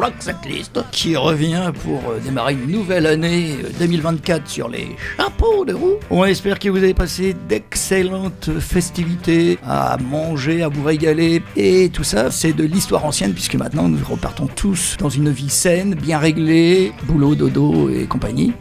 Rock List qui revient pour euh, démarrer une nouvelle année euh, 2024 sur les chapeaux de roue. On espère que vous avez passé d'excellentes festivités à manger, à vous régaler et tout ça, c'est de l'histoire ancienne puisque maintenant nous repartons tous dans une vie saine, bien réglée, boulot, dodo et compagnie.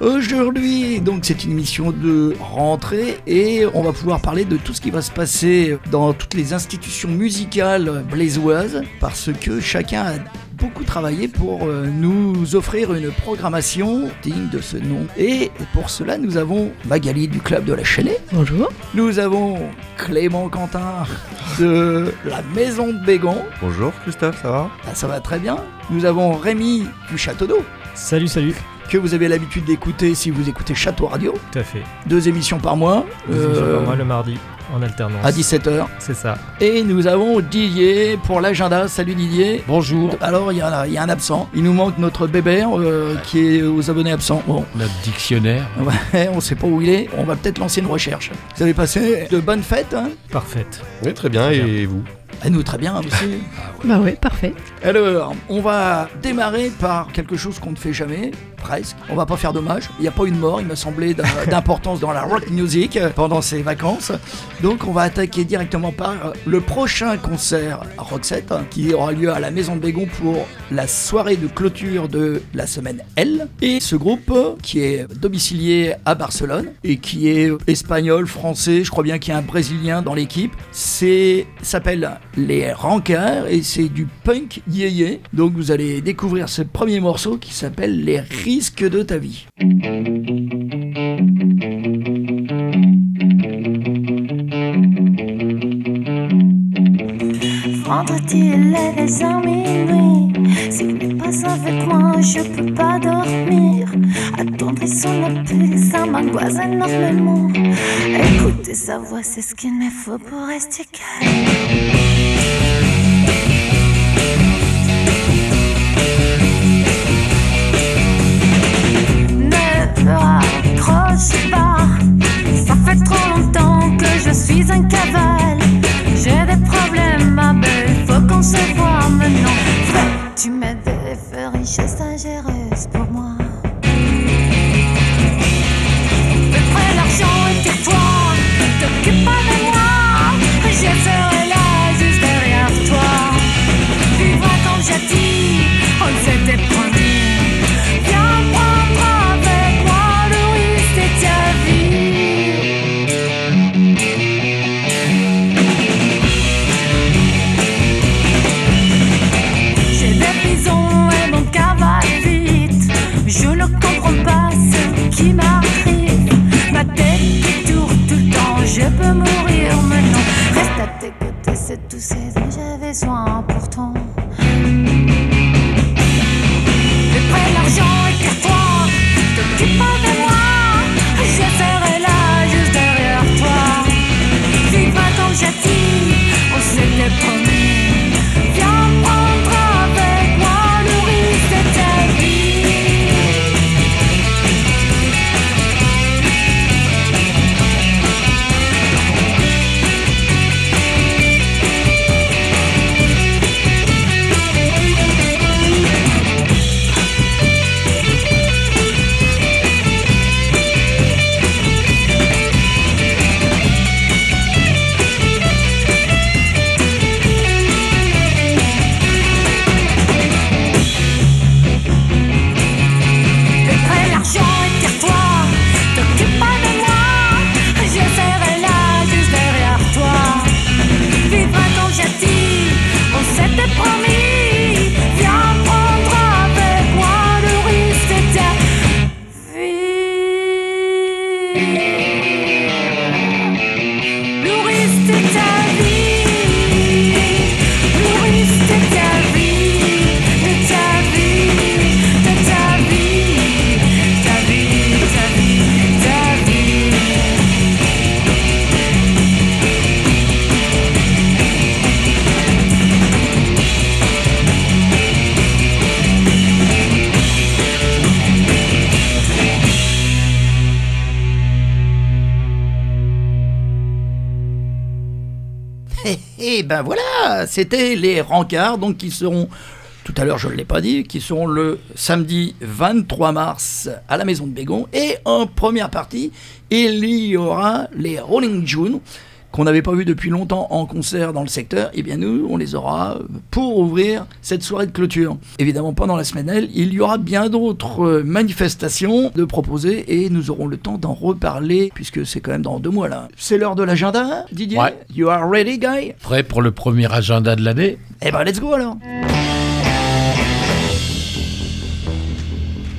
Aujourd'hui, donc c'est une émission de rentrée et on va pouvoir parler de tout ce qui va se passer dans toutes les institutions musicales blésoises parce que chacun a beaucoup travaillé pour euh, nous offrir une programmation digne de ce nom. Et pour cela, nous avons Magali du club de la Chaînée. Bonjour. Nous avons Clément Quentin de la Maison de Bégon. Bonjour Christophe, ça va? Ah, ça va très bien. Nous avons Rémi du Château d'eau Salut, salut. que vous avez l'habitude d'écouter si vous écoutez Château Radio. Tout à fait. Deux émissions par mois. Deux euh, émissions par mois le mardi, en alternance. à 17h. C'est ça. Et nous avons Didier pour l'agenda. Salut Didier. Bonjour. Alors, il y, a- il y a un absent. Il nous manque notre bébert euh, qui est aux abonnés absents. Bon, Notre dictionnaire. ouais, on sait pas où il est. On va peut-être lancer une recherche. Vous avez passé de bonnes fêtes hein? Parfaite. Oui, très bien, et vous? À nous, très bien aussi. Bah ouais, parfait. Alors, on va démarrer par quelque chose qu'on ne fait jamais, presque. On va pas faire dommage. Il n'y a pas eu de mort, il m'a semblé d'importance dans la rock music euh, pendant ces vacances. Donc, on va attaquer directement par le prochain concert Roxette hein, qui aura lieu à la Maison de Bégon pour la soirée de clôture de la semaine L. Et ce groupe euh, qui est domicilié à Barcelone et qui est espagnol, français, je crois bien qu'il y a un brésilien dans l'équipe, s'appelle les Rancars et c'est du punk yéyé. Donc vous allez découvrir ce premier morceau qui s'appelle Les risques de ta vie. Vendredi, il est les heures minuit. S'il n'est pas avec moi, je peux pas dormir. Attendre son appel, ça m'angoisse énormément. Écouter sa voix, c'est ce qu'il me faut pour rester calme. Ne raccroche Vrai, next one. C'était les rencarts, donc qui seront, tout à l'heure je ne l'ai pas dit, qui seront le samedi 23 mars à la Maison de Bégon. Et en première partie, il y aura les Rolling June qu'on n'avait pas vu depuis longtemps en concert dans le secteur, et bien nous, on les aura pour ouvrir cette soirée de clôture. Évidemment, pendant la semaine, il y aura bien d'autres manifestations de proposer et nous aurons le temps d'en reparler puisque c'est quand même dans deux mois là. C'est l'heure de l'agenda, Didier? Ouais. You are ready, guy? Prêt pour le premier agenda de l'année? Eh ben, let's go alors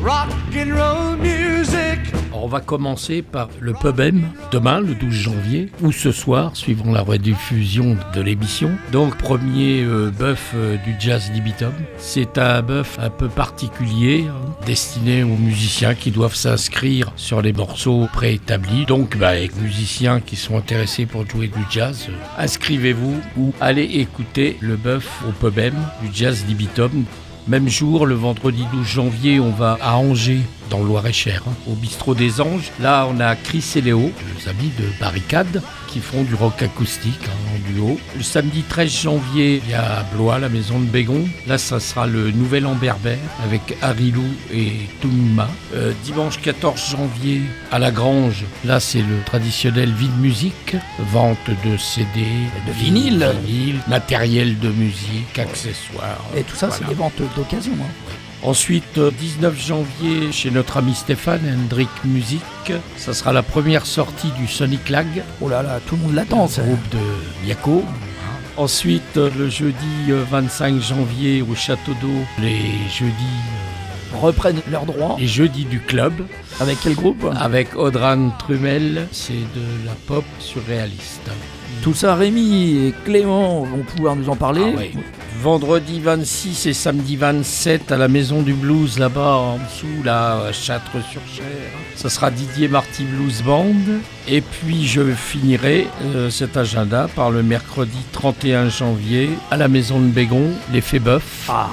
Rock and roll music. On va commencer par le Pub M, demain, le 12 janvier, ou ce soir, suivant la rediffusion de l'émission. Donc, premier euh, bœuf euh, du jazz libitum. C'est un bœuf un peu particulier, hein, destiné aux musiciens qui doivent s'inscrire sur les morceaux préétablis. Donc, bah, avec musiciens qui sont intéressés pour jouer du jazz, euh, inscrivez-vous ou allez écouter le bœuf au Pub M du jazz libitum. Même jour, le vendredi 12 janvier, on va à Angers, dans le Loir-et-Cher, hein, au bistrot des Anges. Là, on a Chris et Léo, deux amis de Barricade, qui font du rock acoustique hein, en duo. Le samedi 13 janvier, il y a à Blois, la maison de Bégon. Là, ça sera le Nouvel An Berbère avec Harilou et Toumima. Euh, dimanche 14 janvier, à La Grange, là, c'est le traditionnel vide musique. Vente de CD, De vinyle. vinyle, matériel de musique, accessoires. Et tout ça, c'est des ventes d'occasion. hein. Ensuite, euh, 19 janvier, chez notre ami Stéphane, Hendrik Music, ça sera la première sortie du Sonic Lag, Oh là là, tout le monde l'attend, ça. groupe de Miyako. Ensuite, euh, le jeudi euh, 25 janvier au Château d'Eau, les jeudis, Reprennent leurs droits. les jeudis du club, Avec quel groupe? Avec Audran Trumel, c'est de la pop surréaliste. Tout ça, Rémi et Clément vont pouvoir nous en parler. Ah ouais. Vendredi 26 et samedi 27 à la Maison du Blues, là-bas en dessous, là, à Châtres-sur-Cher. Ça sera Didier Marty Blues Band. Et puis je finirai euh, cet agenda par le mercredi 31 janvier à la Maison de Bégon, l'effet bœuf. Ah,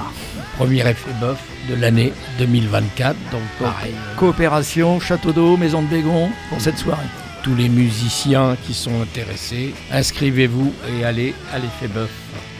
Premier effet bœuf de l'année 2024. Donc pareil, coopération, Château d'eau, Maison de Bégon pour cette soirée. tous les musiciens qui sont intéressés, inscrivez-vous et allez à l'effet bœuf.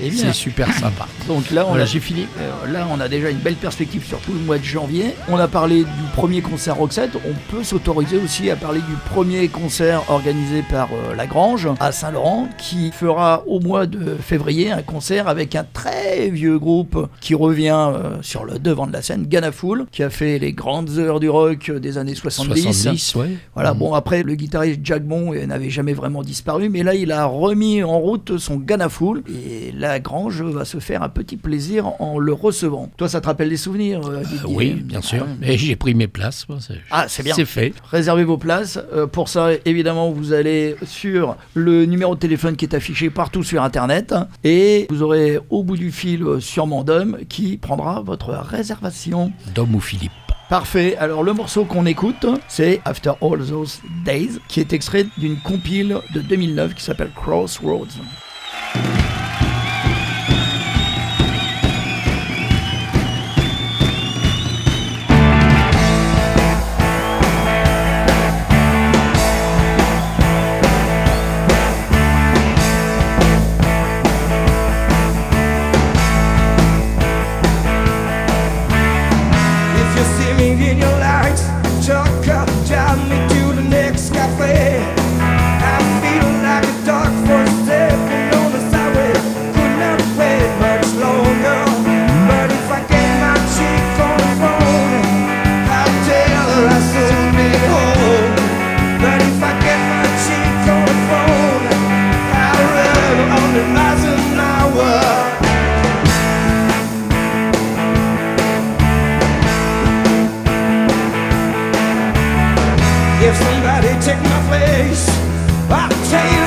Eh bien. C'est super sympa. Donc là, on Voilà, a j'ai fini. Euh, là, on a déjà une belle perspective sur tout le mois de janvier. On a parlé du premier concert Roxette. On peut s'autoriser aussi à parler du premier concert organisé par euh, La Grange à Saint-Laurent, qui fera au mois de février un concert avec un très vieux groupe qui revient euh, sur le devant de la scène, Ganafoul, qui a fait les grandes heures du rock des années 70. 70, ouais. Voilà, Mhm. bon, après, le guitariste Jack Bon euh, n'avait jamais vraiment disparu, mais là, il a remis en route son Ganafoul, et la Grange va se faire un petit plaisir en le recevant. Toi, ça te rappelle des souvenirs, euh, Oui, bien sûr. Ah, Et j'ai pris mes places. Ah, c'est bien. C'est fait. Réservez vos places. Euh, pour ça, évidemment, vous allez sur le numéro de téléphone qui est affiché partout sur Internet. Et vous aurez au bout du fil euh, sûrement Dom qui prendra votre réservation. Dom ou Philippe. Parfait. Alors le morceau qu'on écoute, c'est After All Those Days, qui est extrait d'une compile de 2009 qui s'appelle Crossroads. face. I'll tell you.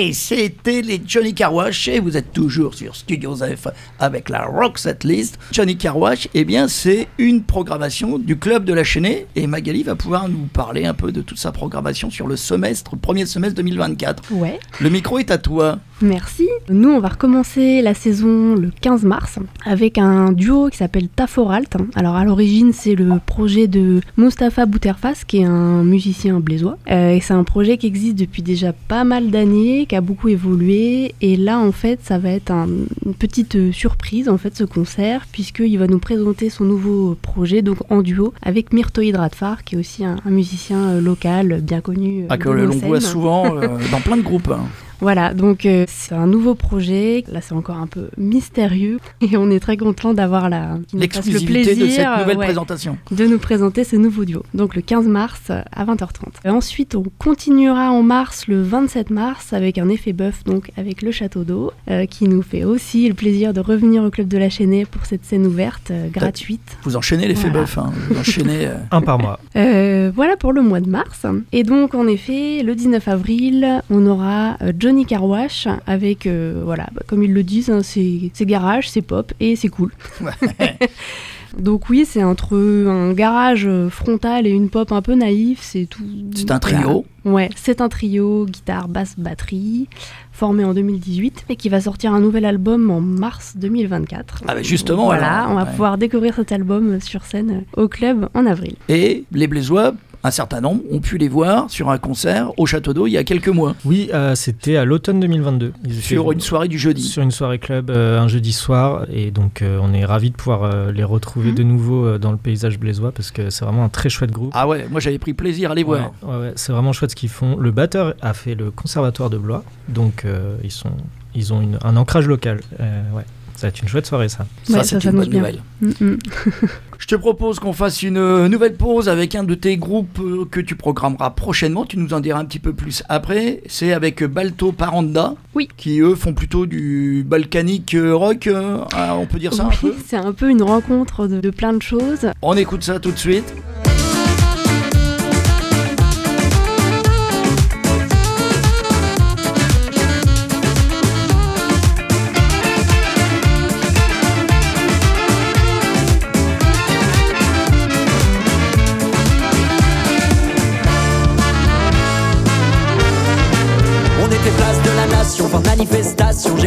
Hey, c'était les Johnny Carwash et vous êtes toujours sur Studio F avec la Rock Set List. Johnny Carwash, eh bien, c'est une programmation du club de la Chaînée et Magali va pouvoir nous parler un peu de toute sa programmation sur le semestre, premier semestre 2024. Ouais, Le micro est à toi. Merci. Nous, on va recommencer la saison le 15 mars avec un duo qui s'appelle Taforalt. Alors, à l'origine, c'est le projet de Mustapha Bouterfas, qui est un musicien blésois. Euh, et c'est un projet qui existe depuis déjà pas mal d'années, qui a beaucoup évolué. Et là, en fait, ça va être un- une petite euh, surprise, en fait, ce concert, puisqu'il va nous présenter son nouveau projet, donc en duo, avec Myrtoïd Radfar, qui est aussi un, un musicien euh, local bien connu. Ah, que l'on voit souvent euh, dans plein de groupes. hein. Voilà, donc euh, c'est un nouveau projet. Là, c'est encore un peu mystérieux et on est très content d'avoir la L'exclusivité de cette plaisir, euh, nouvelle ouais, présentation. de nous présenter ce nouveau duo. Donc le 15 mars euh, à 20h30. Et ensuite, on continuera en mars, le 27 mars, avec un effet bœuf, donc avec le château d'eau, euh, qui nous fait aussi le plaisir de revenir au club de la Chaînée pour cette scène ouverte euh, gratuite. Vous enchaînez l'effet Voilà. bœuf. hein. Vous enchaînez. euh. Un par mois. Euh, voilà pour le mois de mars. Et donc, en effet, le 19 avril, on aura euh, Johnny Carwash avec, euh, voilà, bah, comme ils le disent, hein, c'est garage, c'est pop et c'est cool. Donc oui, c'est entre un garage euh, frontal et une pop un peu naïf, c'est tout. C'est un voilà. trio. Ouais, c'est un trio, guitare, basse, batterie, formé en 2018 et qui va sortir un nouvel album en mars 2024. Ah bah justement, Voilà, alors, on va ouais. pouvoir découvrir cet album sur scène au club en avril. Et les Blésois, un certain nombre, ont pu les voir sur un concert au Château d'Eau il y a quelques mois, Oui, euh, c'était à l'automne 2022. Ils étaient sur une soirée du jeudi. sur une soirée club euh, un jeudi soir et donc euh, on est ravis de pouvoir les retrouver Mhm. de nouveau dans le paysage blésois parce que c'est vraiment un très chouette groupe. Ah ouais, moi j'avais pris plaisir à les voir. Ouais, ouais, ouais, c'est vraiment chouette ce qu'ils font. Le batteur a fait le conservatoire de Blois, donc ils, sont, ils ont une- un ancrage local. Ouais. Ça va être une chouette soirée ça. Ça, c'est une bonne bien. nouvelle. Mm, mm. Je te propose qu'on fasse une euh, nouvelle pause avec un de tes groupes euh, que tu programmeras prochainement. Tu nous en diras un petit peu plus après. C'est avec Balto Paranda. Oui. Qui eux font plutôt du balkanique euh, rock. euh, ah, on peut dire ça un Oui, peu? c'est un peu une rencontre de, de plein de choses. On écoute ça tout de suite.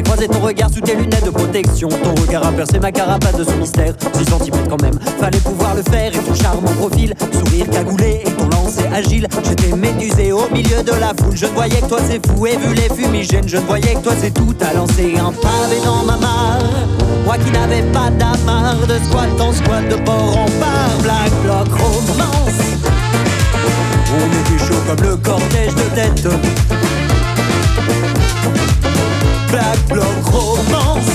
J'ai croisé ton regard sous tes lunettes de protection. Ton regard a percé ma carapace de son mystère. 6 centimètres quand même, fallait pouvoir le faire. Et ton charmant profil, sourire cagoulé et ton lancer agile. J'étais médusé au milieu de la foule. Je ne voyais que toi, c'est fou. Et vu les fumigènes, je ne voyais que toi, c'est tout. À lancer un pavé dans ma mare. Moi qui n'avais pas d'amarre de squat en squat, de port en bar. Black bloc romance. On était chaud comme le cortège de tête. Black bloc romance.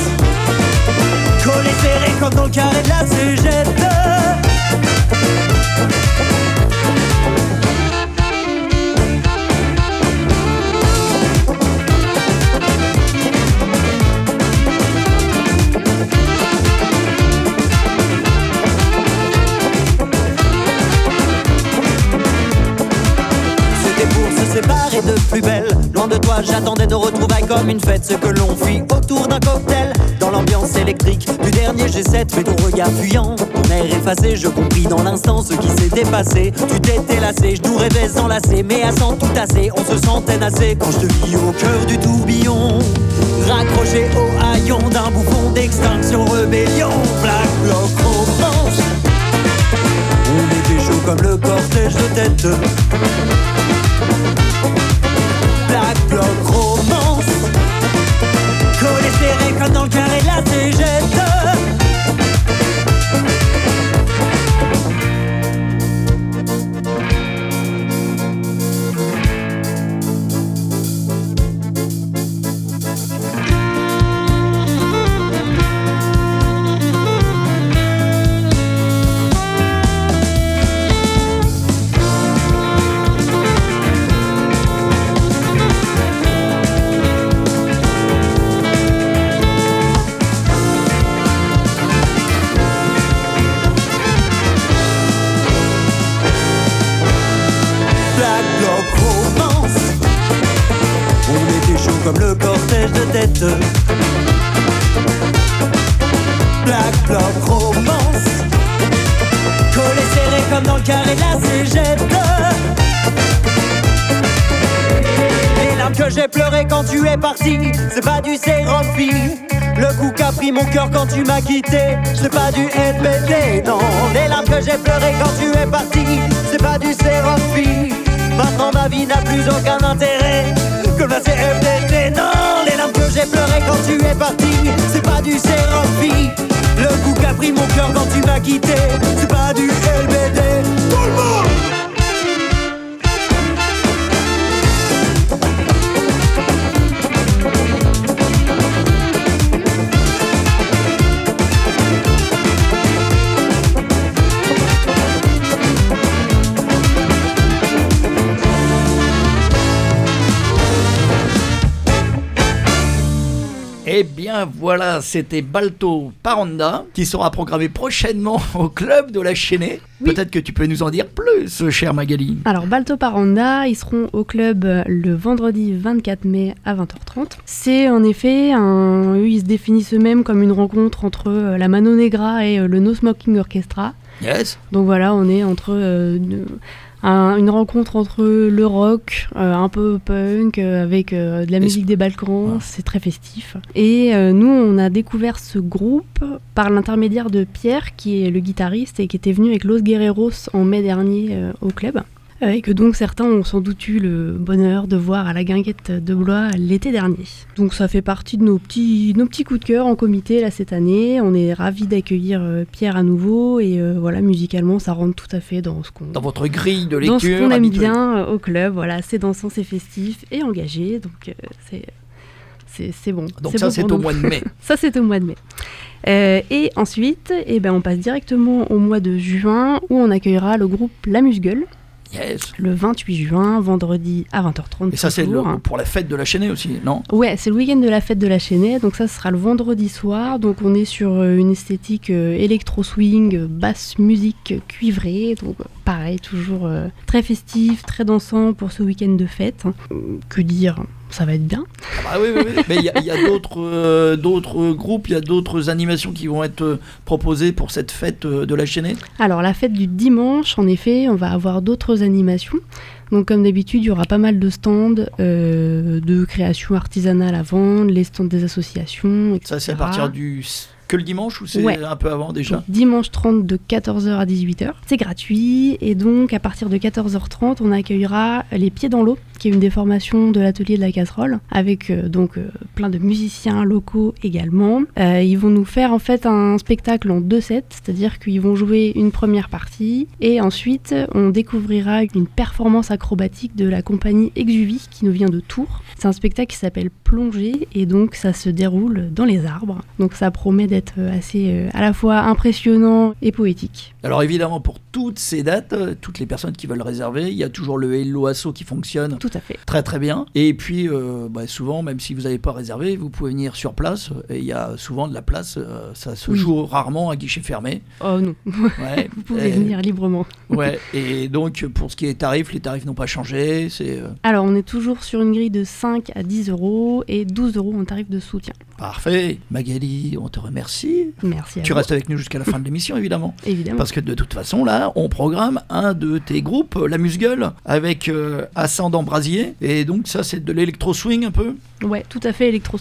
Collé serré comme dans le carré de la cégette. C'était pour se séparer de plus belle. J'attendais nos retrouvailles comme une fête. Ce que l'on fit autour d'un cocktail. Dans l'ambiance électrique du dernier G7, mais ton regard fuyant, ton air effacé, je compris dans l'instant ce qui s'était passé. Tu t'étais lassé, je nous rêvais enlacés, mais à sans tout assez, on se sentait nassé quand je te vis au cœur du tourbillon. Raccroché au haillon d'un bouffon d'extinction rébellion. Black bloc romance. On était chaud comme le cortège de tête. Dans le carré quand tu m'as quitté C'est pas du NBD, non. Les larmes que j'ai pleurées quand tu es parti C'est pas du sérophi. Maintenant ma vie n'a plus aucun intérêt Comme la CFDT, non. Les larmes que j'ai pleurées quand tu es parti C'est pas du sérophi. Le coup qu'a pris mon cœur quand tu m'as quitté C'est pas Eh bien voilà, c'était Balto Paranda qui sera programmé prochainement au club de la Chaînée. Oui. Peut-être que tu peux nous en dire plus, chère Magali. Alors Balto Paranda, ils seront au club euh, le vendredi 24 mai à 20h30. C'est en effet, un, eux ils se définissent eux-mêmes comme une rencontre entre euh, la Mano Negra et euh, le No Smoking Orchestra. Yes. Donc voilà, on est entre euh, un- une rencontre entre le rock, euh, un peu punk, euh, avec euh, de la musique des Balkans, c'est très festif. Et nous, on a découvert ce groupe par l'intermédiaire de Pierre, qui est le guitariste et qui était venu avec Los Guerreros en mai dernier au club. Euh, Et que donc certains ont sans doute eu le bonheur de voir à la guinguette de Blois l'été dernier. Donc ça fait partie de nos petits, nos petits coups de cœur en comité là cette année. On est ravis d'accueillir euh, Pierre à nouveau et euh, voilà musicalement ça rentre tout à fait dans ce qu'on Dans votre grille de dans ce lecture. qu'on aime bien au club. Voilà, c'est dansant, c'est festif et engagé, donc euh, c'est c'est bon. Donc ça, bon c'est au mois de mai. Ça, c'est au mois de mai. Euh, et ensuite, eh ben, on passe directement au mois de juin où on accueillera le groupe La Musgueule Yes. le 28 juin, vendredi à 20h30. Et ça, c'est pour la fête de la Chaînée aussi, non? Ouais, c'est le week-end de la fête de la Chaînée, donc ça ce sera le vendredi soir. Donc on est sur euh, une esthétique euh, électro-swing, euh, basse musique cuivrée, donc pareil, toujours très festif, très dansant pour ce week-end de fête. Que dire? Ça va être bien. Ah oui, oui, oui. Mais il y a, il y a d'autres euh, d'autres groupes, il y a d'autres animations qui vont être euh, proposées pour cette fête euh, de la chaînée? Alors la fête du dimanche, en effet, on va avoir d'autres animations. Donc comme d'habitude, il y aura pas mal de stands de création artisanale à vendre, les stands des associations, etc. Ça, c'est à partir du. Que le dimanche ou c'est Ouais. un peu avant déjà? Donc, dimanche 30 de 14h à 18h. C'est gratuit et donc à partir de 14h30, on accueillera les Pieds dans l'eau, qui est une des formations de l'atelier de la casserole, avec euh, donc euh, plein de musiciens locaux également. Euh, ils vont nous faire en fait un spectacle en deux sets, c'est-à-dire qu'ils vont jouer une première partie et ensuite on découvrira une performance acrobatique de la compagnie Exuvie qui nous vient de Tours. C'est un spectacle qui s'appelle Plongée et donc ça se déroule dans les arbres. Donc ça promet d'être assez à la fois impressionnant et poétique. Alors évidemment, pour toutes ces dates, toutes les personnes qui veulent réserver, il y a toujours le Hello Asso qui fonctionne Tout à fait. très très bien. Et puis euh, bah, souvent, même si vous n'avez pas réservé, vous pouvez venir sur place. Et il y a souvent de la place. euh, ça se Oui. joue rarement à guichet fermé. Oh non, Ouais. vous pouvez Et- venir librement. Ouais. Et donc pour ce qui est tarifs, les tarifs n'ont pas changé. C'est euh, Alors on est toujours sur une grille de 5 à 10 euros et 12 euros en tarif de soutien. parfait. Magali, on te remercie. Merci à Tu vous, restes avec nous jusqu'à la fin de l'émission, évidemment. évidemment. Parce que de toute façon, là, on programme un de tes groupes, la Musgueule, avec euh, Ascendant Et donc, ça, c'est de l'électro-swing un peu? Ouais, tout à fait électro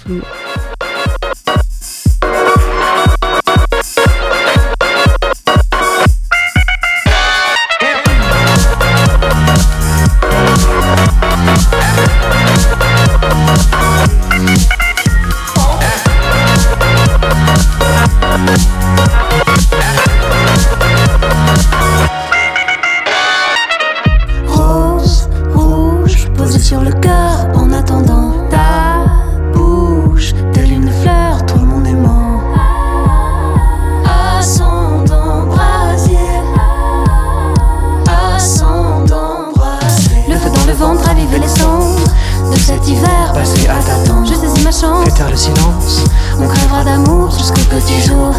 on crèvera d'amour jusqu'au petit jour.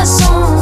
Ascendant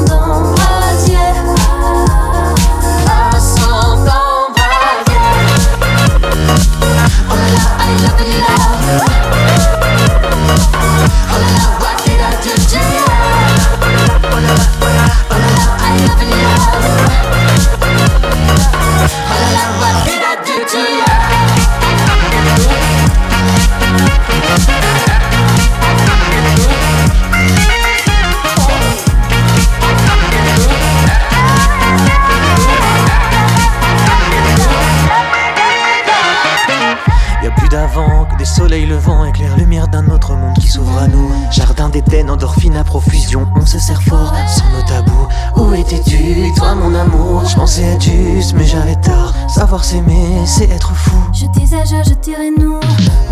profusion, on se sert fort sans nos tabous. Où étais-tu, toi mon amour? Je pensais être juste, mais j'avais tort. Savoir s'aimer, c'est être fou. Je disais je, je dirais nous.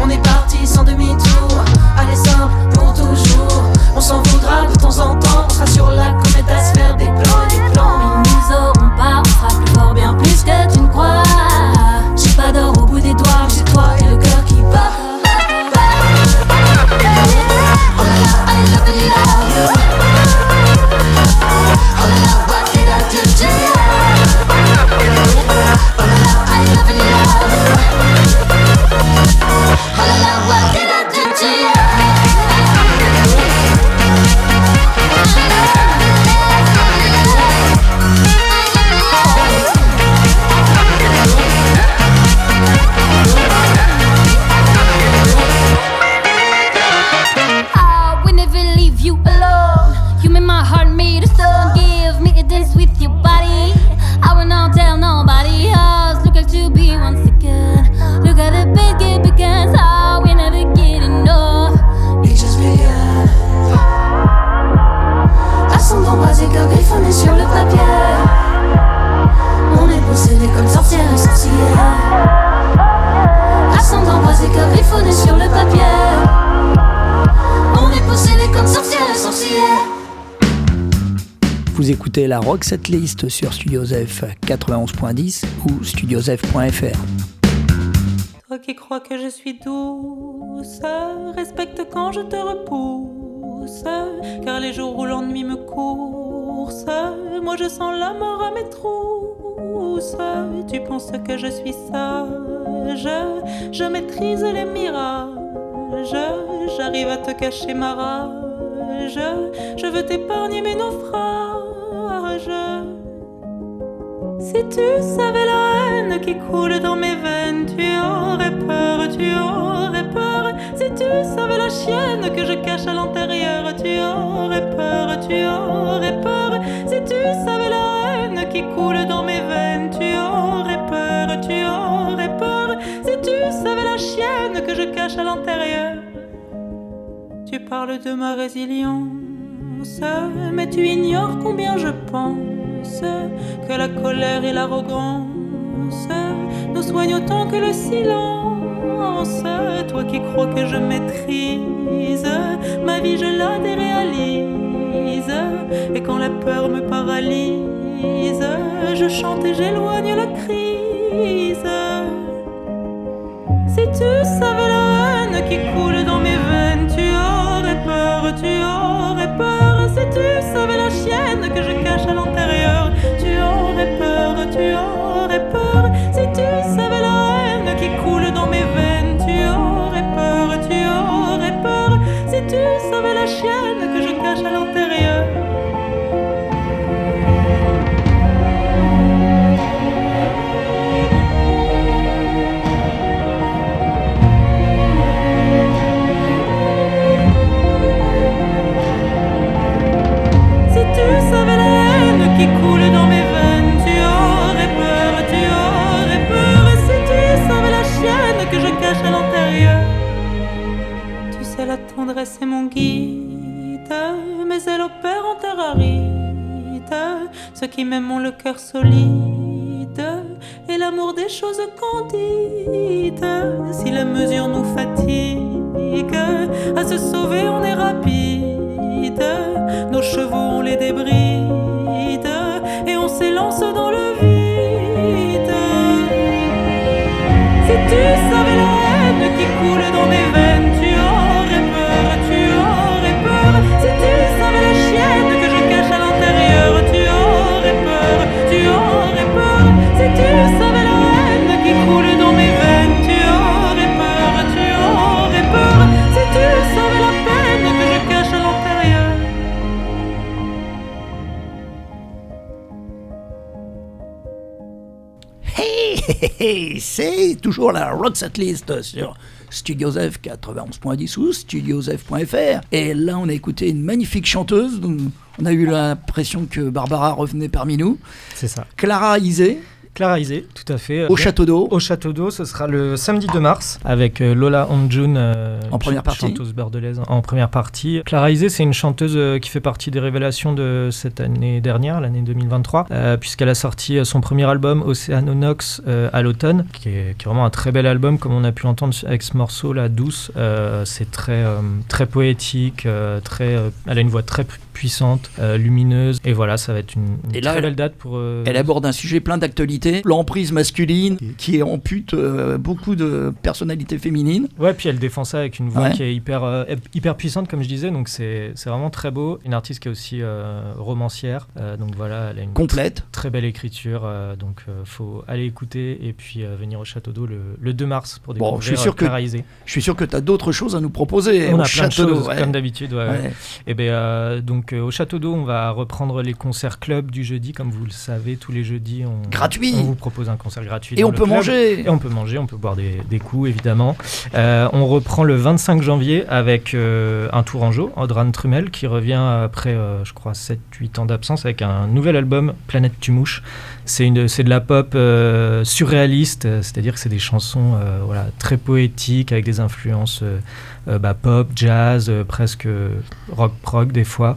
On est parti sans demi-tour. Allez simple pour toujours. On s'en voudra de temps en temps. On sera sur la comète à se faire des plans et des plans. Ils nous auront pas. On sera plus fort, bien plus que Vous écoutez la Rock Setlist sur Studiosef 91.10 ou studiosef.fr. Toi qui crois que je suis douce, respecte quand je te repousse. Car les jours où l'ennui me course, moi je sens la mort à mes trousses. Tu penses que je suis sage, Je maîtrise les mirages. J'arrive à te cacher ma rage. Je veux t'épargner mes naufrages. Si tu savais la haine qui coule dans mes veines, tu aurais peur, tu aurais peur. Si tu savais la chienne que je cache à l'intérieur, tu aurais peur, tu aurais peur. Si tu savais la haine qui coule dans mes veines, tu aurais peur, tu aurais peur. Si tu savais la chienne que je cache à l'intérieur, tu parles de ma résilience, mais tu ignores combien je pense que la colère et l'arrogance nous soignent autant que le silence. Toi qui crois que je maîtrise ma vie, je la déréalise. Et quand la peur me paralyse, je chante et j'éloigne la crise. Si tu savais la haine qui coule sais la tendresse est mon guide, mais elle opère en terre aride. Ceux qui m'aiment ont le cœur solide et l'amour des choses candides. Si la mesure nous fatigue, à se sauver on est rapide. Nos chevaux on les débride et on s'élance c'est toujours la Rock Set List sur Studiosef 91.10 ou studiosef.fr. Et là, on a écouté une magnifique chanteuse. On a eu l'impression que Barbara revenait parmi nous. C'est ça. Clara Isé, Clara Isé, tout à fait. au Château d'Eau. Au Château d'Eau, ce sera le samedi 2 mars avec euh, Lola Onjun, euh, En première ch- partie. chanteuse bordelaise en première partie. Clara Isé, c'est une chanteuse euh, qui fait partie des révélations de cette année dernière, l'année 2023, euh, puisqu'elle a sorti son premier album Oceanonox euh, à l'automne, qui est, qui est vraiment un très bel album, comme on a pu l'entendre avec ce morceau, La Douce. C'est très, très poétique, très, elle a une voix très pu- puissante, lumineuse, et voilà, ça va être une, une Et là, très belle date pour. Elle aborde un sujet plein d'actualité, l'emprise masculine qui ampute euh, beaucoup de personnalités féminines. Ouais, puis elle défend ça avec une voix Ouais. qui est hyper, euh, hyper puissante, comme je disais, donc c'est vraiment très beau. Une artiste qui est aussi euh, romancière, euh, donc voilà, elle a une Complète. très belle écriture, donc faut aller écouter et puis venir au Château d'Eau le, le 2 mars pour Bon, découvrir je suis sûr que-. Je suis sûr que tu as d'autres choses à nous proposer On au a Château d'Eau. ouais. comme d'habitude. ouais, ouais. Ouais. Et ben euh, donc au Château d'Eau, on va reprendre les concerts club du jeudi, comme vous le savez, tous les jeudis, on, Gratuit. On vous propose un concert gratuit. Et on peut club. manger. Et on peut manger, on peut boire des, des coups, évidemment. Euh, on reprend le 25 janvier avec euh, un Tourangeau, Audran Trumel, qui revient après, euh, je crois, 7-8 ans d'absence avec un nouvel album, Planète Tumouche. C'est de la pop surréaliste, c'est-à-dire que c'est des chansons voilà, très poétiques, avec des influences bah, pop, jazz, euh, presque rock prog des fois.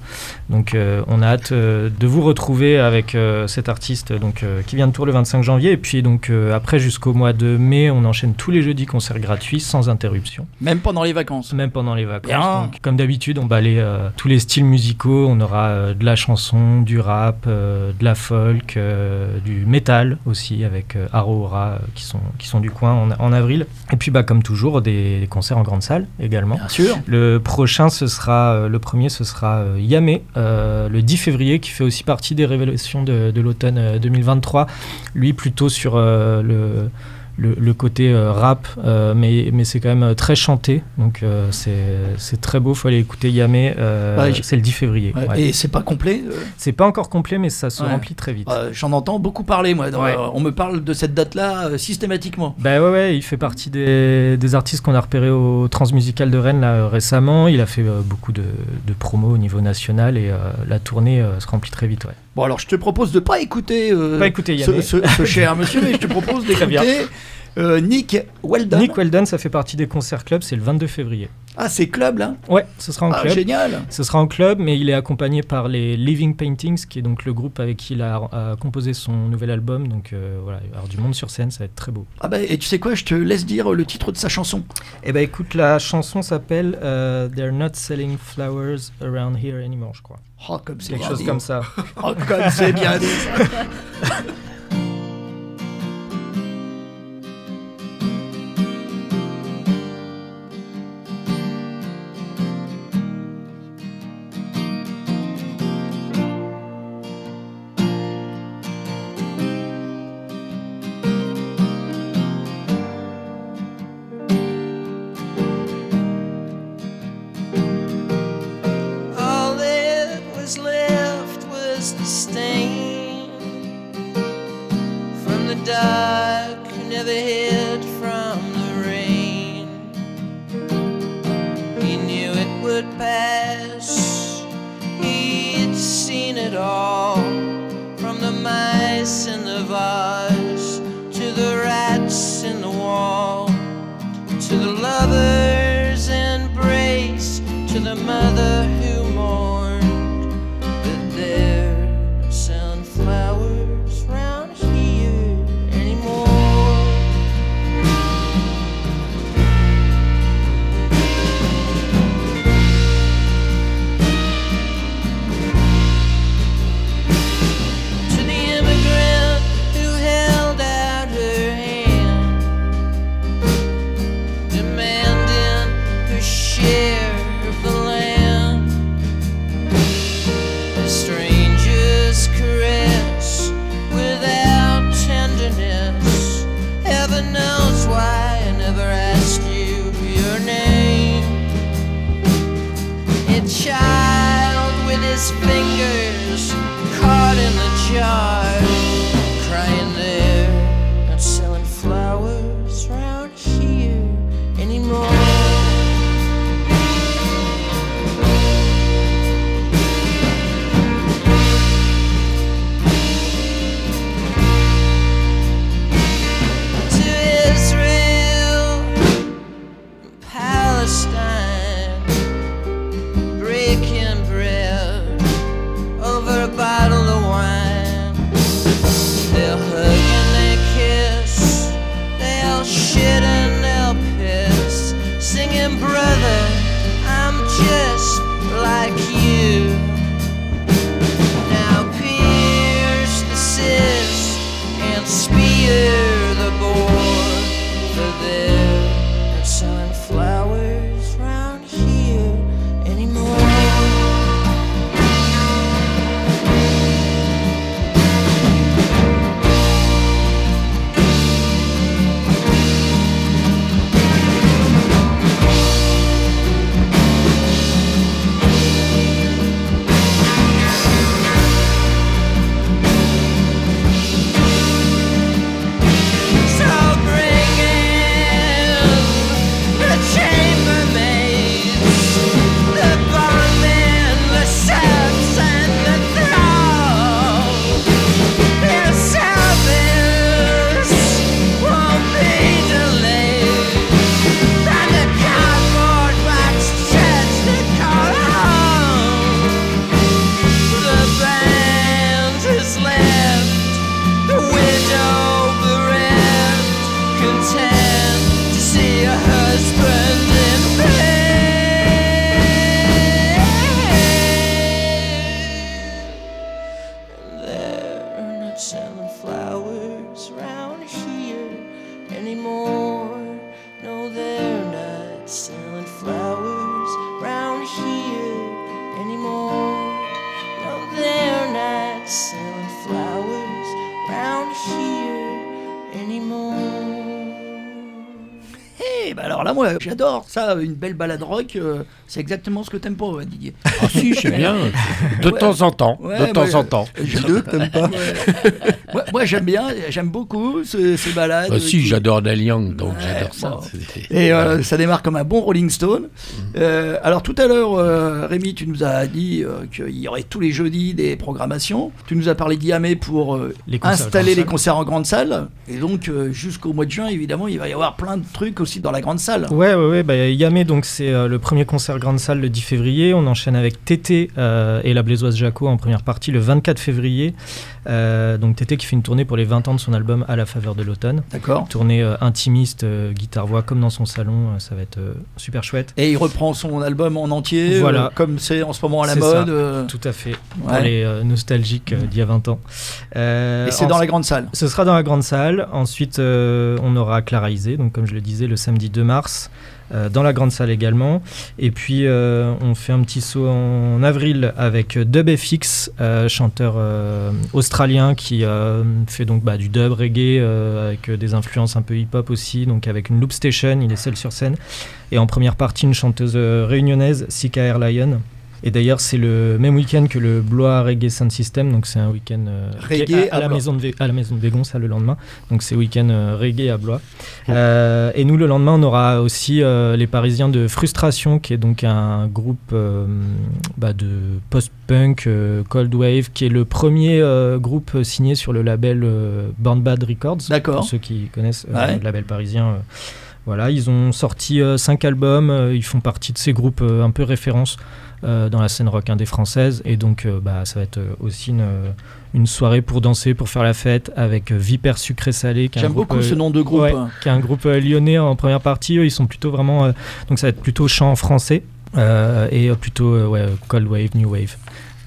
Donc euh, on a hâte euh, de vous retrouver avec euh, cet artiste donc, euh, qui vient de Tours le 25 janvier. Et puis donc euh, après jusqu'au mois de mai, on enchaîne tous les jeudis concerts gratuits sans interruption, Même pendant les vacances. même pendant les vacances. Bien. Donc, comme d'habitude, on balaye euh, tous les styles musicaux. On aura euh, de la chanson, du rap, euh, de la folk, euh, du métal aussi avec euh, Ora euh, qui, sont, qui sont du coin en, en avril. Et puis bah, comme toujours, des, des concerts en grande salle également. Bien sûr. Le prochain, ce sera, euh, le premier, ce sera euh, Yamé, euh, le 10 février, qui fait aussi partie des révélations de, de l'automne euh, 2023. Lui, plutôt sur euh, le, le, le côté euh, rap, euh, mais, mais c'est quand même euh, très chanté. Donc c'est très beau, faut aller écouter Yamé. Ouais, j- c'est le 10 février. Ouais, ouais. Et c'est pas complet C'est pas encore complet, mais ça se remplit très vite. J'en entends beaucoup parler, moi. dans- on me parle de cette date-là systématiquement. Bah ouais, ouais, il fait partie des, des artistes qu'on a repérés au Transmusical de Rennes là, récemment. Il a fait beaucoup de, de promos au niveau national et la tournée se remplit très vite. Ouais. Bon, alors je te propose de pas écouter, euh, Pas écouter ce, Yamé. ce- ce cher monsieur, mais je te propose d'écouter euh, Nick Weldon. Nick Weldon, ça fait partie des concerts clubs, c'est le 22 février. Ah, c'est club là? Ouais, ce sera en Ah, club. génial Ce sera en club, mais il est accompagné par les Living Paintings, qui est donc le groupe avec qui il a, a composé son nouvel album. Donc euh, voilà, il va y avoir du monde sur scène, ça va être très beau. Ah bah, et tu sais quoi, je te laisse dire le titre de sa chanson. Eh ben écoute, la chanson s'appelle euh, They're Not Selling Flowers Around Here Anymore, je crois. Oh, comme c'est Quelque bien chose dit. comme ça. Oh, comme c'est bien dit j'adore ça, une belle balade rock, euh, c'est exactement ce que t'aimes pas, ouais, Didier. Ah si, j'aime bien. De Ouais. temps en temps. Ouais, de temps moi, en temps. j'ai deux que t'aimes pas. Moi, moi, j'aime bien, j'aime beaucoup ce- ces balades. Bah, si, qui- j'adore Neil Young, donc Ouais, j'adore ça. bon. Et euh, ça démarre comme un bon Rolling Stone. Mm. Euh, alors tout à l'heure, euh, Rémi, tu nous as dit euh, qu'il y aurait tous les jeudis des programmations. Tu nous as parlé d'IAME pour euh, Les installer les salle. concerts en grande salle. Et donc euh, jusqu'au mois de juin, évidemment, il va y avoir plein de trucs aussi dans la grande salle. Ouais, ouais, ouais. Bah, Yamé, donc c'est euh, le premier concert grande salle le 10 février. On enchaîne avec Tété euh, et la Blaisoise Jaco en première partie le 24 février. Euh, donc Tété qui fait une tournée pour les 20 ans de son album À la faveur de l'automne. D'accord. Tournée euh, intimiste, euh, guitare-voix comme dans son salon. euh, ça va être euh, super chouette. Et il reprend son album en entier, Voilà. euh, comme c'est en ce moment à la ça, mode. euh, Tout à fait. Pour Ouais. les euh, nostalgiques euh, d'il y a 20 ans. Euh, Et c'est dans la grande salle. Ce sera dans la grande salle. Ensuite, euh, on aura Clara Isé, donc comme je le disais, le samedi 2 mars, euh, dans la grande salle également. Et puis, euh, on fait un petit saut en avril avec Dub FX, euh, chanteur euh, australien qui euh, fait donc bah, du dub reggae euh, avec des influences un peu hip-hop aussi, donc avec une loop station. Il est seul sur scène. Et en première partie, une chanteuse euh, réunionnaise, Sika Air Lion. Et d'ailleurs, c'est le même week-end que le Blois Reggae Sound System, donc c'est un week-end euh, Reggae à, à à la maison de à la maison de Végon, ça le lendemain. Donc c'est week-end euh, reggae à Blois. Euh, et nous, le lendemain, on aura aussi euh, les Parisiens de Frustration, qui est donc un groupe bah, de post-punk, cold wave, qui est le premier groupe signé sur le label Born Bad Records. D'accord. Pour ceux qui connaissent Ouais. le label parisien. voilà, ils ont sorti cinq albums. ils font partie de ces groupes un peu références dans la scène rock indé française. Et donc, euh, bah, ça va être euh, aussi une, euh, une soirée pour danser, pour faire la fête avec euh, Vipère Sucré Salé. J'aime beaucoup euh, ce nom de groupe. ouais, qui est un groupe euh, lyonnais en première partie. Eux, ils sont plutôt vraiment. euh, donc, ça va être plutôt chant français euh, et euh, plutôt euh, ouais, cold wave, new wave,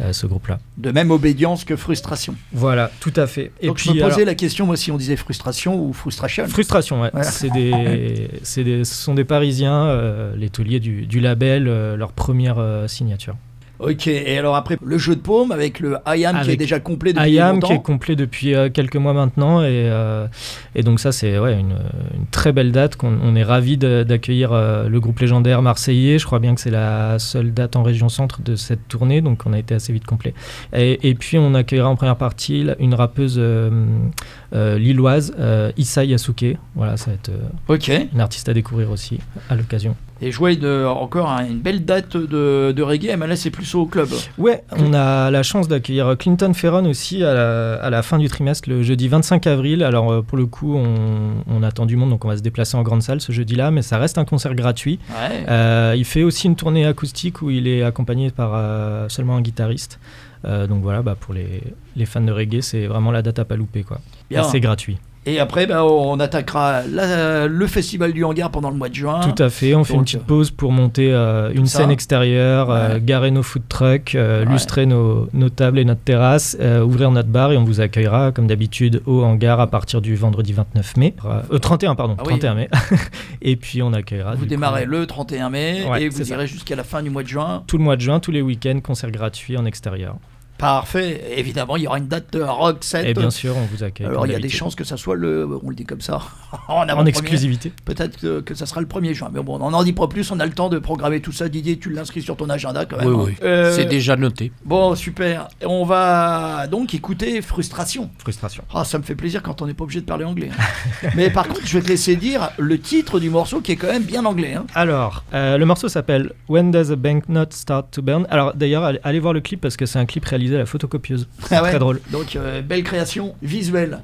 euh, ce groupe-là. De même obédience que frustration. Voilà, tout à fait. Et Donc puis, je me posais alors- la question, moi, si on disait frustration ou frustration. Frustration, ouais. Voilà. C'est des, c'est des- ce sont des Parisiens, euh, les tauliers du, du label, euh, leur première euh, signature. Ok, et alors après, le jeu de paume avec le IAM qui est déjà complet depuis IAM longtemps. qui est complet depuis euh, quelques mois maintenant et, euh, et donc ça c'est ouais, une, une très belle date qu'on on est ravi d'accueillir euh, le groupe légendaire marseillais je crois bien que c'est la seule date en région centre de cette tournée donc on a été assez vite complet et, et puis on accueillera en première partie une rappeuse lilloise euh, Issa Yasuke voilà ça va être euh, Ok. une artiste à découvrir aussi à l'occasion Et jouer de, encore hein, une belle date de, de reggae, mais là c'est plus au club. Ouais, on a la chance d'accueillir Clinton Ferron aussi à la, à la fin du trimestre, le jeudi 25 avril. Alors euh, pour le coup, on, on attend du monde, donc on va se déplacer en grande salle ce jeudi-là, mais ça reste un concert gratuit. Ouais. Euh, il fait aussi une tournée acoustique où il est accompagné par euh, seulement un guitariste. Euh, donc voilà, bah, pour les, les fans de reggae, c'est vraiment la date à pas louper. Quoi. Et C'est gratuit. Et après, bah, on attaquera la- le festival du hangar pendant le mois de juin. Tout à fait, on fait une petite pause pour monter euh, une ça. scène extérieure, euh, garer nos food trucks, euh, Ouais. lustrer nos, nos tables et notre terrasse, ouvrir notre bar et on vous accueillera comme d'habitude au hangar à partir du vendredi 29 mai. Euh, 31 pardon, Ah oui. 31 mai. et puis on accueillera Vous démarrez coup, le 31 mai Ouais, et vous irez jusqu'à la fin du mois de juin. tout le mois de juin, tous les week-ends, concert gratuit en extérieur. Parfait. Évidemment, il y aura une date de rock set. Et bien sûr, on vous accueille. Alors il y a des chances que ça soit le, on le dit comme ça, en, exclusivité. Peut-être que, que ça sera le 1er juin. Mais bon, on n'en dit pas plus, on a le temps de programmer tout ça. Didier, tu l'inscris sur ton agenda quand même. Oui, hein. oui. Euh, C'est déjà noté. Bon, super. On va donc écouter Frustration. Frustration. Ah, ça me fait plaisir quand on n'est pas obligé de parler anglais. hein. Mais par contre, je vais te laisser dire le titre du morceau qui est quand même bien anglais. hein. Alors, euh, le morceau s'appelle When Does a Banknote Start to Burn? Alors d'ailleurs, allez, allez voir le clip parce que c'est un clip réalisé la photocopieuse. Ah ouais très drôle. Donc, euh, belle création visuelle.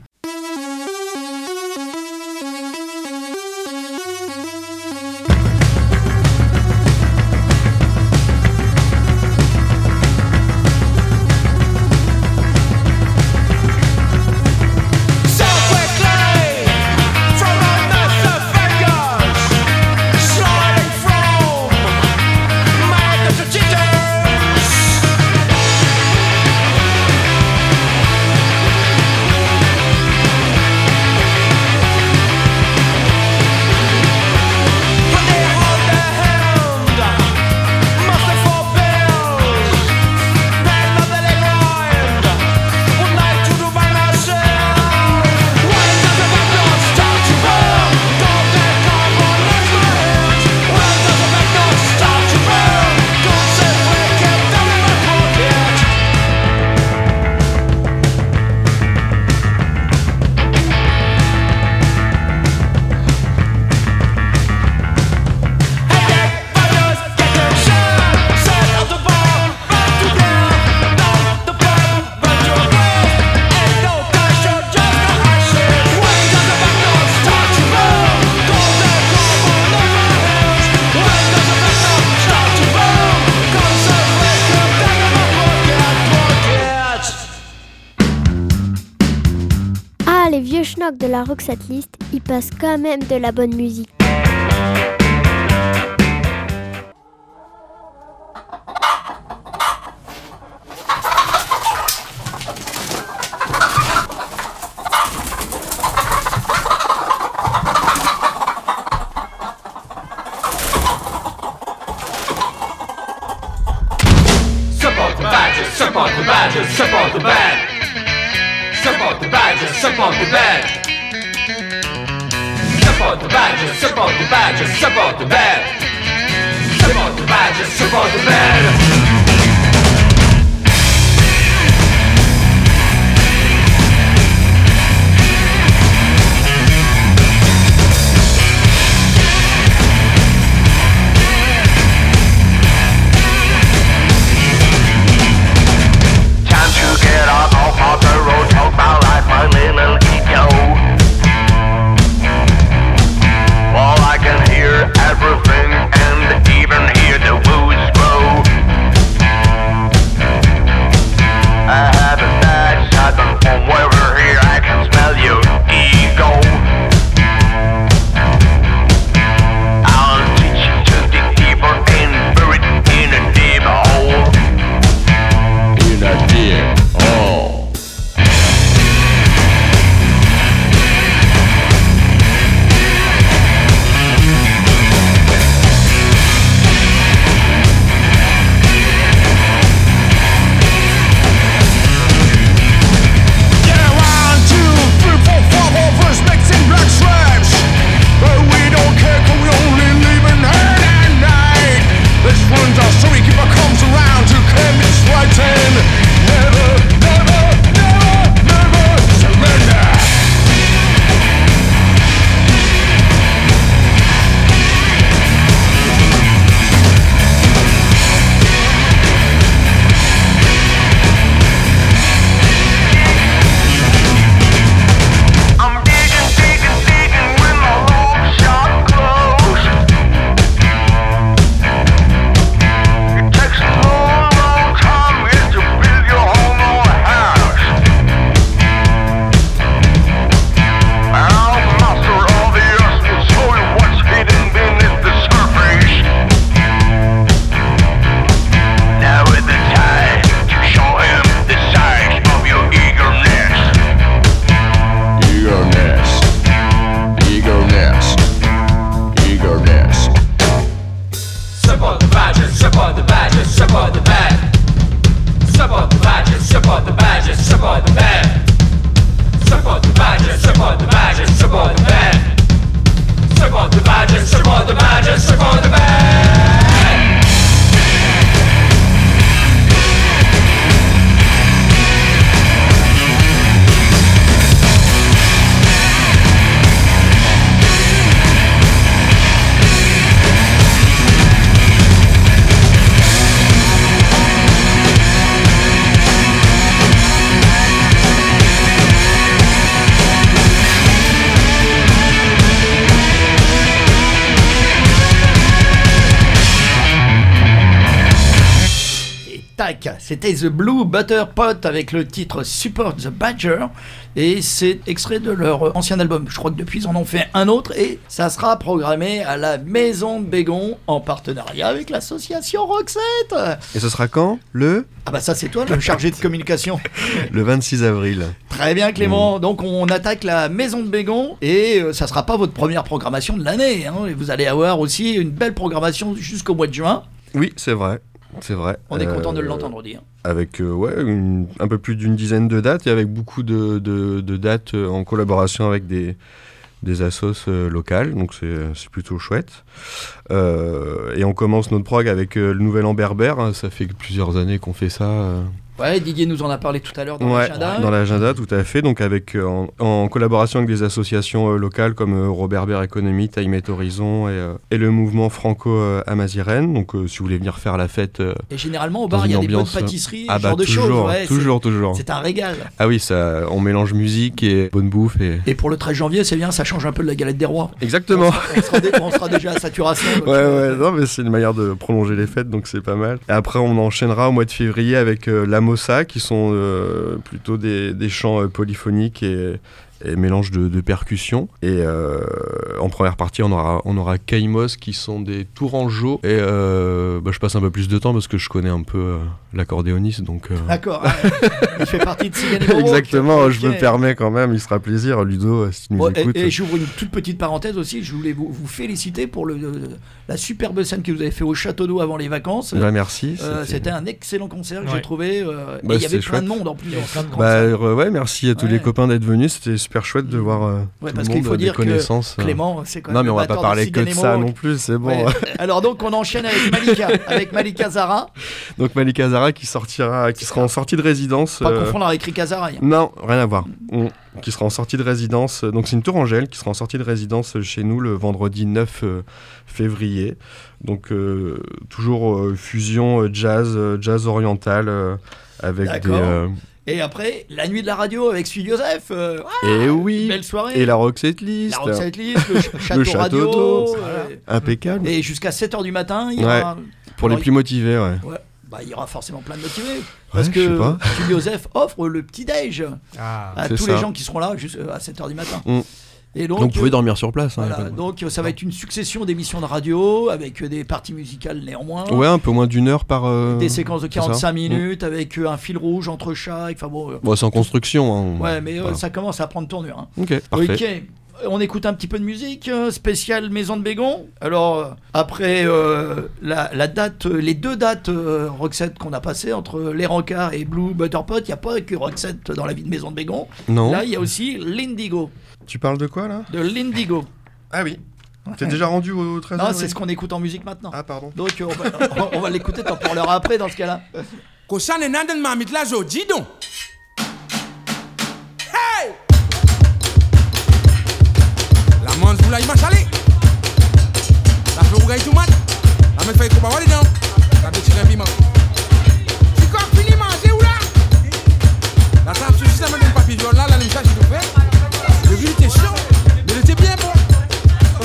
Schnock de la Roxette List, il passe quand même de la bonne musique. Support the badges, support the badges, support the band. Support the badges, support the band. Support the badges, support the badges, support the band. Support the The Blue Butter Pot avec le titre Support the Badger. Et c'est extrait de leur ancien album. Je crois que depuis ils en ont fait un autre et ça sera programmé à la Maison de Bégon en partenariat avec l'association Roxette. Et ce sera quand? Le Ah bah ça c'est toi le chargé de communication. Le 26 avril. Très bien Clément, donc on attaque la Maison de Bégon et euh, ça sera pas votre première programmation de l'année. hein. Vous allez avoir aussi une belle programmation jusqu'au mois de juin. Oui, c'est vrai. C'est vrai. On est content de Euh, l'entendre dire. Avec euh, ouais, une- un peu plus d'une dizaine de dates et avec beaucoup de, de- de dates euh, en collaboration avec des, des assos euh, locales, donc c'est c'est plutôt chouette. Euh, et on commence notre prog avec euh, le Nouvel An Berbère, hein, ça fait plusieurs années qu'on fait ça. Ouais, Didier nous en a parlé tout à l'heure dans Ouais, l'agenda. dans l'agenda, tout à fait. Donc, avec, euh, en, en collaboration avec des associations euh, locales comme euh, Robert Bert Économie, Time Horizon et, euh, et le mouvement franco-amazirène. Donc, si vous voulez venir faire la fête. Et généralement, au bar, il y a des bonnes pâtisseries, ah bah, genre de toujours, choses. ouais, toujours, toujours. C'est un régal. Ah oui, ça, on mélange musique et bonne bouffe. Et... Et pour le 13 janvier, c'est bien, ça change un peu de la galette des rois. Exactement. On sera, dé- on sera déjà à saturation. donc, Ouais, ouais, non, mais c'est une manière de prolonger les fêtes, donc c'est pas mal. Et après, on enchaînera au mois de février avec la Mossa, qui sont euh, plutôt des, chants euh, polyphoniques et, et mélange de, percussions. Et euh, en première partie, on aura, on aura Kaimos qui sont des tourangeaux. Et bah, je passe un peu plus de temps parce que je connais un peu l'accordéoniste. Donc, euh, D'accord. ouais. il fait partie de Bobo, Exactement, je me permets quand même, il sera plaisir, Ludo, si tu nous Bon, et- écoutes. et j'ouvre une toute petite parenthèse aussi. Je voulais vous, vous féliciter pour le, la superbe scène que vous avez fait au Château d'eau avant les vacances. Bah, merci, Euh, c'était- un excellent concert que Ouais. j'ai trouvé. euh, et Bah, il y avait plein de monde en plus. Bah, euh, ouais, merci à tous les copains d'être venus, c'était super chouette de voir euh, Ouais, tout parce le qu'il monde, faut des dire que connaissances. Clément, c'est quand Non, mais on va pas de parler que de ça non plus, c'est bon. Alors donc on enchaîne avec Malika, avec Malika Zara. Donc Malika Zara qui sortira, qui sera en sortie de résidence. Pas euh, confondre avec Rika Zara. Non, rien à voir. On- qui sera en sortie de résidence. euh, Donc c'est une tourangelle qui sera en sortie de résidence chez nous le vendredi 9 euh, février. Donc euh, toujours euh, fusion euh, jazz, euh, jazz oriental euh, avec des. Euh, Et après, la nuit de la radio avec Studio Joseph. euh, et oui. belle soirée. Et la Roxette List. La Roxette List, le ch- Le château château radio. euh, Impeccable. Et jusqu'à 7h du matin, il y Ouais. aura. Pour les plus motivés, ouais. Ouais, bah, il y aura forcément plein de motivés. Parce que Joseph offre le petit-déj Ah. à tous ça. les gens qui seront là juste euh, à 7h du matin. Mm. Et donc, donc, vous pouvez euh, dormir sur place. hein, Voilà, donc ça va être une succession d'émissions de radio avec euh, des parties musicales néanmoins. Ouais, un peu moins d'une heure par. euh, Des séquences de c'est ça 45 Mm. minutes avec un fil rouge entre chaque. Enfin bon. Bon, c'est en construction. hein, ouais, mais euh, voilà. ça commence à prendre tournure. hein. Ok, parfait. Ok. On écoute un petit peu de musique euh, spéciale Maison de Bégon. Alors euh, après euh, la, la date, les deux dates euh, Roxette qu'on a passées entre les Rancards et Blue Butterpot, il n'y a pas que Roxette dans la vie de Maison de Bégon. Non. Là, il y a aussi l'Indigo. Tu parles de quoi là? De l'Indigo. Ah oui. T'es déjà rendu au 13 Non, c'est ce qu'on écoute en musique maintenant. Ah pardon. Donc on va, on va- on va l'écouter, t'en parleras après dans ce cas-là. La manche vous la y machale. La fe ou gay tout mat. La me fait ko ba wali dan. La be tirer bima. Tu coq fini manger ou là? La table sur juste papier jaune là, la limita qui nous fait. Le riz était chaud, mais il était bien bon. Oh,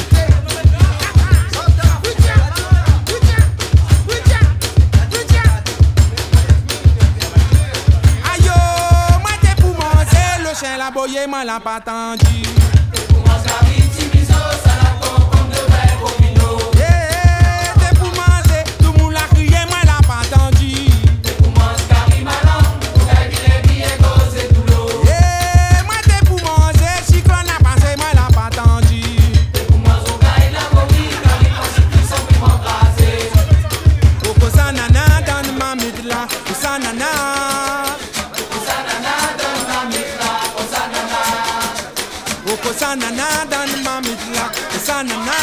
la boye, moi l'a pas na na. na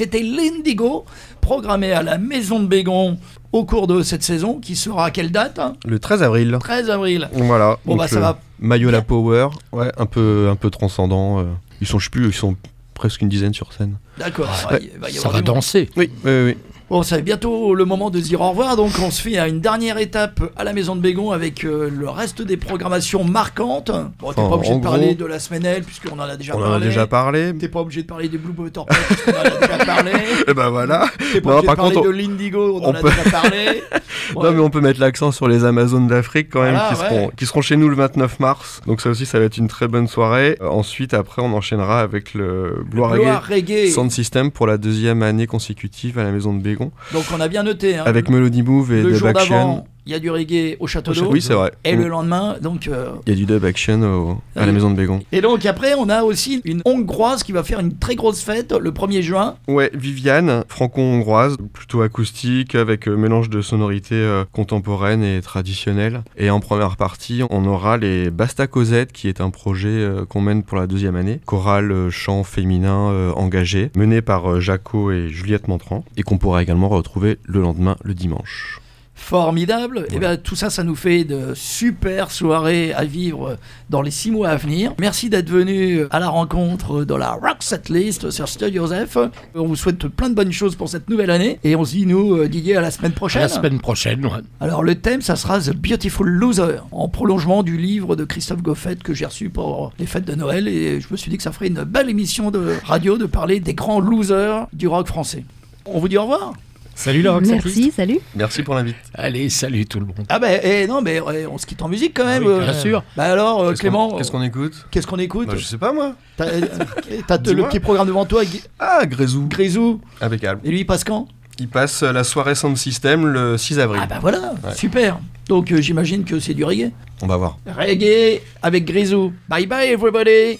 c'était l'Indigo, programmé à la Maison de Bégon au cours de cette saison, qui sera à quelle date hein Le 13 avril. 13 avril. Voilà. Bon, bah, ça va. Mayola Power, ouais, un peu, un peu transcendant. euh. Ils sont, je sais plus, ils sont presque une dizaine sur scène. D'accord. Ouais. y Ça va danser. Oui, oui, oui. Bon, ça va bientôt le moment de se dire au revoir, donc on se fait à une dernière étape à la Maison de Bégon avec euh, le reste des programmations marquantes. Bon, t'es pas obligé en de parler gros, de la semaine L, puisqu'on en a déjà On en parlé. a déjà parlé. T'es pas obligé de parler des Blue Pop, puisqu'on en a déjà parlé. Et ben voilà. T'es pas Non, obligé par de parler contre, de l'Indigo, on, en a peut- déjà parlé. Non, mais on peut mettre l'accent sur les Amazones d'Afrique quand même, Voilà, qui, ouais. seront, qui seront chez nous le 29 mars. Donc ça aussi, ça va être une très bonne soirée. Euh, ensuite, après, on enchaînera avec le Blois Reggae, Reggae. Sound System pour la deuxième année consécutive à la Maison de Bégon. Donc on a bien noté. hein, avec Melody Move et le Dub jour Action. d'avant, il y a du reggae au château Au château- d'eau. oui, c'est vrai. Et le lendemain, donc. euh, Il y a du Dub Action au- à la Oui. Maison de Bégon. Et donc après, on a aussi une hongroise qui va faire une très grosse fête le 1er juin. Ouais, Viviane, franco-hongroise, plutôt acoustique, avec euh, mélange de sonorités euh, contemporaines et traditionnelles. Et en première partie, on aura les Basta Cosette, qui est un projet euh, qu'on mène pour la deuxième année. Chorale euh, chant féminin euh, engagé, mené par euh, Jaco et Juliette Montran, et qu'on pourra également retrouver le lendemain, le dimanche. Formidable. Et bien tout ça, ça nous fait de super soirées à vivre dans les six mois à venir. Merci d'être venu à la rencontre de la Rock Set List sur Studio Joseph. On vous souhaite plein de bonnes choses pour cette nouvelle année. Et on se dit, nous, euh, Didier, à la semaine À prochaine. la semaine prochaine, ouais. Alors le thème, ça sera The Beautiful Loser, en prolongement du livre de Christophe Goffet que j'ai reçu pour les fêtes de Noël. Et je me suis dit que ça ferait une belle émission de radio de parler des grands losers du rock français. On vous dit au revoir. Salut la Rock Set List. Merci, salut. Merci pour l'invite. Allez, salut tout le monde. Ah ben eh, non mais eh, on se quitte en musique quand même. oui, bien euh. sûr. Bah alors euh, Qu'est-ce Clément, qu'on- Qu'est-ce qu'on écoute qu'est-ce qu'on écoute Bah, Je sais pas moi. T'as euh, t'as le petit programme devant toi, Gui- Ah, Grézou. Grisou. Impeccable. Et lui il passe quand? Il passe euh, la soirée Sound System le 6 avril. Ah bah voilà, Ouais. super. Donc euh, j'imagine que c'est du reggae. On va voir. Reggae avec Grisou. Bye bye everybody.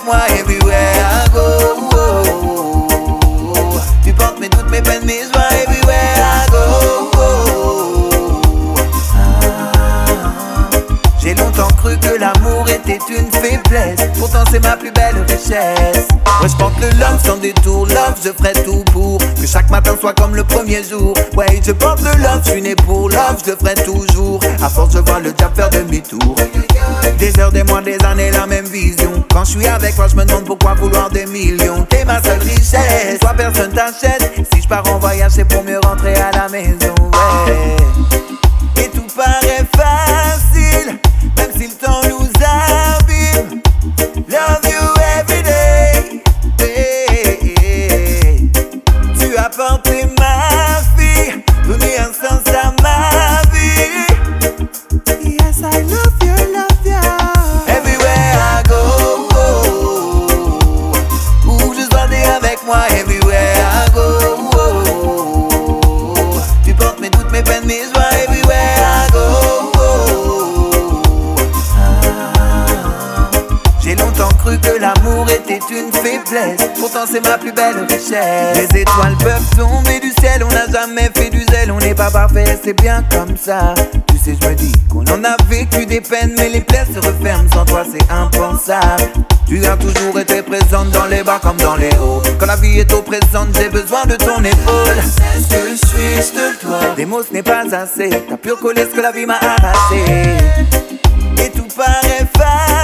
Avec moi. Everywhere I go, tu portes mes doutes, mes peines, mes joies. Everywhere I go, Ah. j'ai longtemps cru que l'amour était une faiblesse. Pourtant, c'est ma plus belle richesse. Ouais, je porte le love sans détour, love, je ferai tout pour que chaque matin soit comme le premier jour. Ouais, je porte le love, je suis né pour love, je ferai toujours. À force, je vois le diable faire demi-tour. Des heures, des mois, des années, la même vision. Quand je suis avec toi, je me demande pourquoi vouloir des millions. T'es ma seule richesse, toi personne t'achète. Si je pars en voyage, c'est pour mieux rentrer à la maison. Ouais. Et tout paraît facile, même si le temps Pourtant, c'est ma plus belle richesse. Les étoiles peuvent tomber du ciel. On n'a jamais fait du zèle. On n'est pas parfait, c'est bien comme ça. Tu sais, je me dis qu'on en a vécu des peines. Mais les plaies se referment. Sans toi, c'est impensable. Tu as toujours été présente dans les bas comme dans les hauts. Quand la vie est oppressante, j'ai besoin de ton épaule. Que je suis de toi. Des mots, ce n'est pas assez. T'as pu recoller ce que la vie m'a arraché. Et tout paraît facile,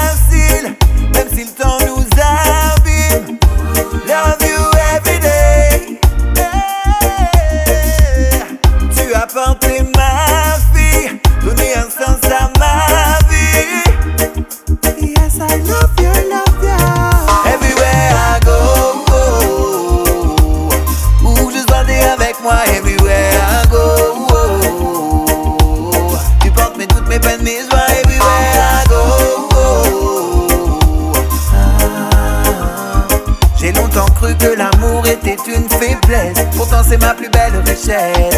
c'est ma plus belle richesse.